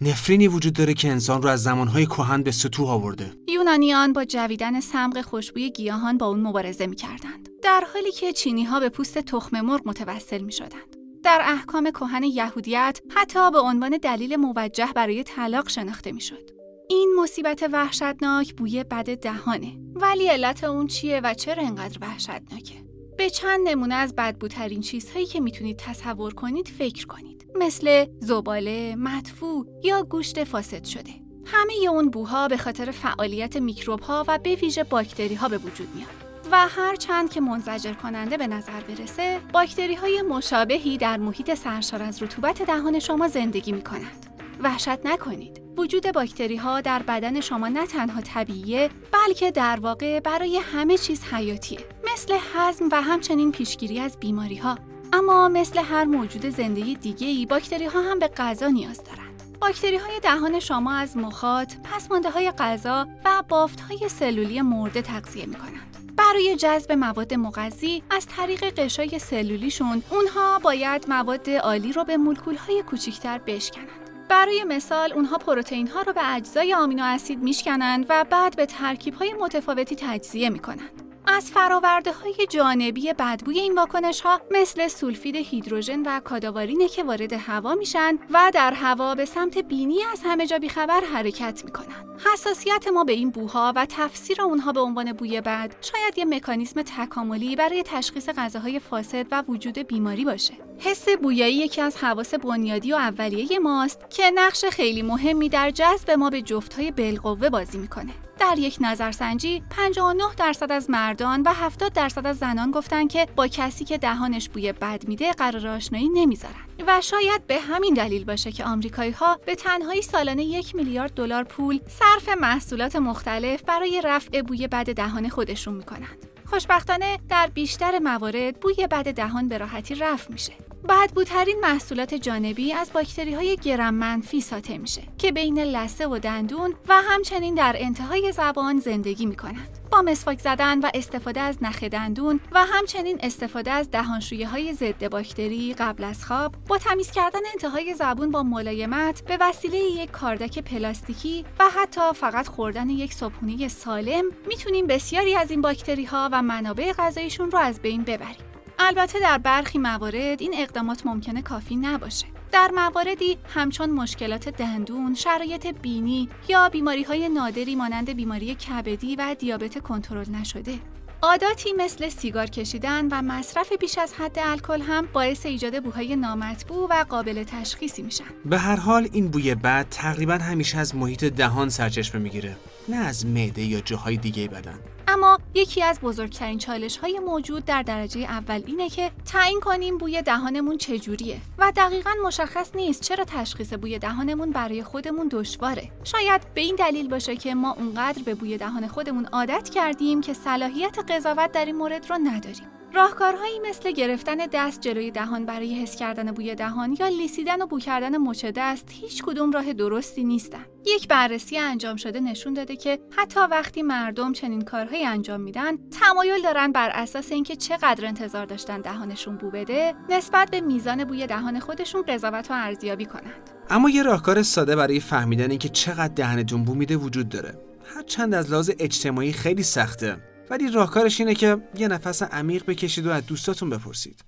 نفرینی وجود داره که انسان رو از زمانهای کهن به سطوح آورده. یونانیان با جویدن سمق خوشبوی گیاهان با اون مبارزه می‌کردند. در حالی که چینی ها به پوست تخم مرغ متوسل می شدند. در احکام کهن یهودیت حتی به عنوان دلیل موجه برای طلاق شناخته می شد. این مصیبت وحشتناک بوی بد دهانه ولی علت اون چیه و چرا انقدر وحشتناکه به چند نمونه از بدبوترین چیزهایی که می‌تونید تصور کنید فکر کنید مثل زباله، مدفوع یا گوشت فاسد شده همه اون بوها به خاطر فعالیت میکروب ها و به ویژه باکتری ها به وجود میاد و هر چند که منزجر کننده به نظر برسه باکتری های مشابهی در محیط سرشار از رطوبت دهان شما زندگی می کنند. وحشت نکنید. وجود باکتری ها در بدن شما نه تنها طبیعیه بلکه در واقع برای همه چیز حیاتیه مثل هضم و همچنین پیشگیری از بیماری ها اما مثل هر موجود زنده دیگه ای باکتری ها هم به غذا نیاز دارند باکتری های دهان شما از مخاط، پسمانده های غذا و بافت های سلولی مرده تغذیه می کنند. برای جذب مواد مغذی از طریق قشای سلولیشون اونها باید مواد عالی رو به مولکول های کوچیکتر بشکنند. برای مثال اونها پروتئین ها رو به اجزای آمینو اسید میشکنند و بعد به ترکیب های متفاوتی تجزیه می‌کنند. از فراورده های جانبی بدبوی این واکنش ها مثل سولفید هیدروژن و کاداوارینه که وارد هوا میشن و در هوا به سمت بینی از همه جا بیخبر حرکت می‌کنن. حساسیت ما به این بوها و تفسیر اونها به عنوان بوی بد شاید یه مکانیزم تکاملی برای تشخیص غذاهای فاسد و وجود بیماری باشه. حس بویایی یکی از حواس بنیادی و اولیه ماست که نقش خیلی مهمی در جذب ما به جفتهای بالقوه بازی می‌کنه. در یک نظرسنجی 59 درصد از مردان و 70 درصد از زنان گفتن که با کسی که دهانش بوی بد میده قرار آشنایی نمی‌ذارن و شاید به همین دلیل باشه که آمریکایی ها به تنهایی سالانه یک میلیارد دلار پول صرف محصولات مختلف برای رفع بوی بد دهان خودشون می‌کنند. خوشبختانه در بیشتر موارد بوی بد دهان به راحتی رفع میشه. بدبوترین محصولات جانبی از باکتری های گرم منفی ساطع میشه که بین لثه و دندون و همچنین در انتهای زبان زندگی می‌کنند. با مسواک زدن و استفاده از نخ دندون و همچنین استفاده از دهانشویه های ضد باکتری قبل از خواب با تمیز کردن انتهای زبون با ملایمت به وسیله یک کاردک پلاستیکی و حتی فقط خوردن یک صبحونه سالم می‌تونیم بسیاری از این باکتری ها و منابع غذاییشون رو از بین ببریم البته در برخی موارد این اقدامات ممکنه کافی نباشه. در مواردی همچون مشکلات دندون، شرایط بینی یا بیماری های نادری مانند بیماری کبدی و دیابت کنترل نشده عاداتی مثل سیگار کشیدن و مصرف بیش از حد الکل هم باعث ایجاد بوهای نامطبوع و قابل تشخیصی میشن. به هر حال این بوی بد تقریبا همیشه از محیط دهان سرچشمه می‌گیره، نه از معده یا جاهای دیگه بدن. اما یکی از بزرگترین چالش های موجود در درجه اول اینه که تعیین کنیم بوی دهانمون چجوریه و دقیقا مشخص نیست چرا تشخیص بوی دهانمون برای خودمون دشواره شاید به این دلیل باشه که ما اونقدر به بوی دهان خودمون عادت کردیم که صلاحیت قضاوت در این مورد رو نداریم راهکارهایی مثل گرفتن دست جلوی دهان برای حس کردن بوی دهان یا لیسیدن و بو کردن مچ دست هیچ کدوم راه درستی نیستن. یک بررسی انجام شده نشون داده که حتی وقتی مردم چنین کارهایی انجام میدن، تمایل دارن بر اساس اینکه چقدر انتظار داشتن دهانشون بو بده، نسبت به میزان بوی دهان خودشون قضاوت و ارزیابی کنند. اما یه راهکار ساده برای فهمیدن اینکه چقدر دهنتون بو میده وجود داره. هرچند از لحاظ اجتماعی خیلی سخته ولی راهکارش اینه که یه نفس عمیق بکشید و از دوستاتون بپرسید.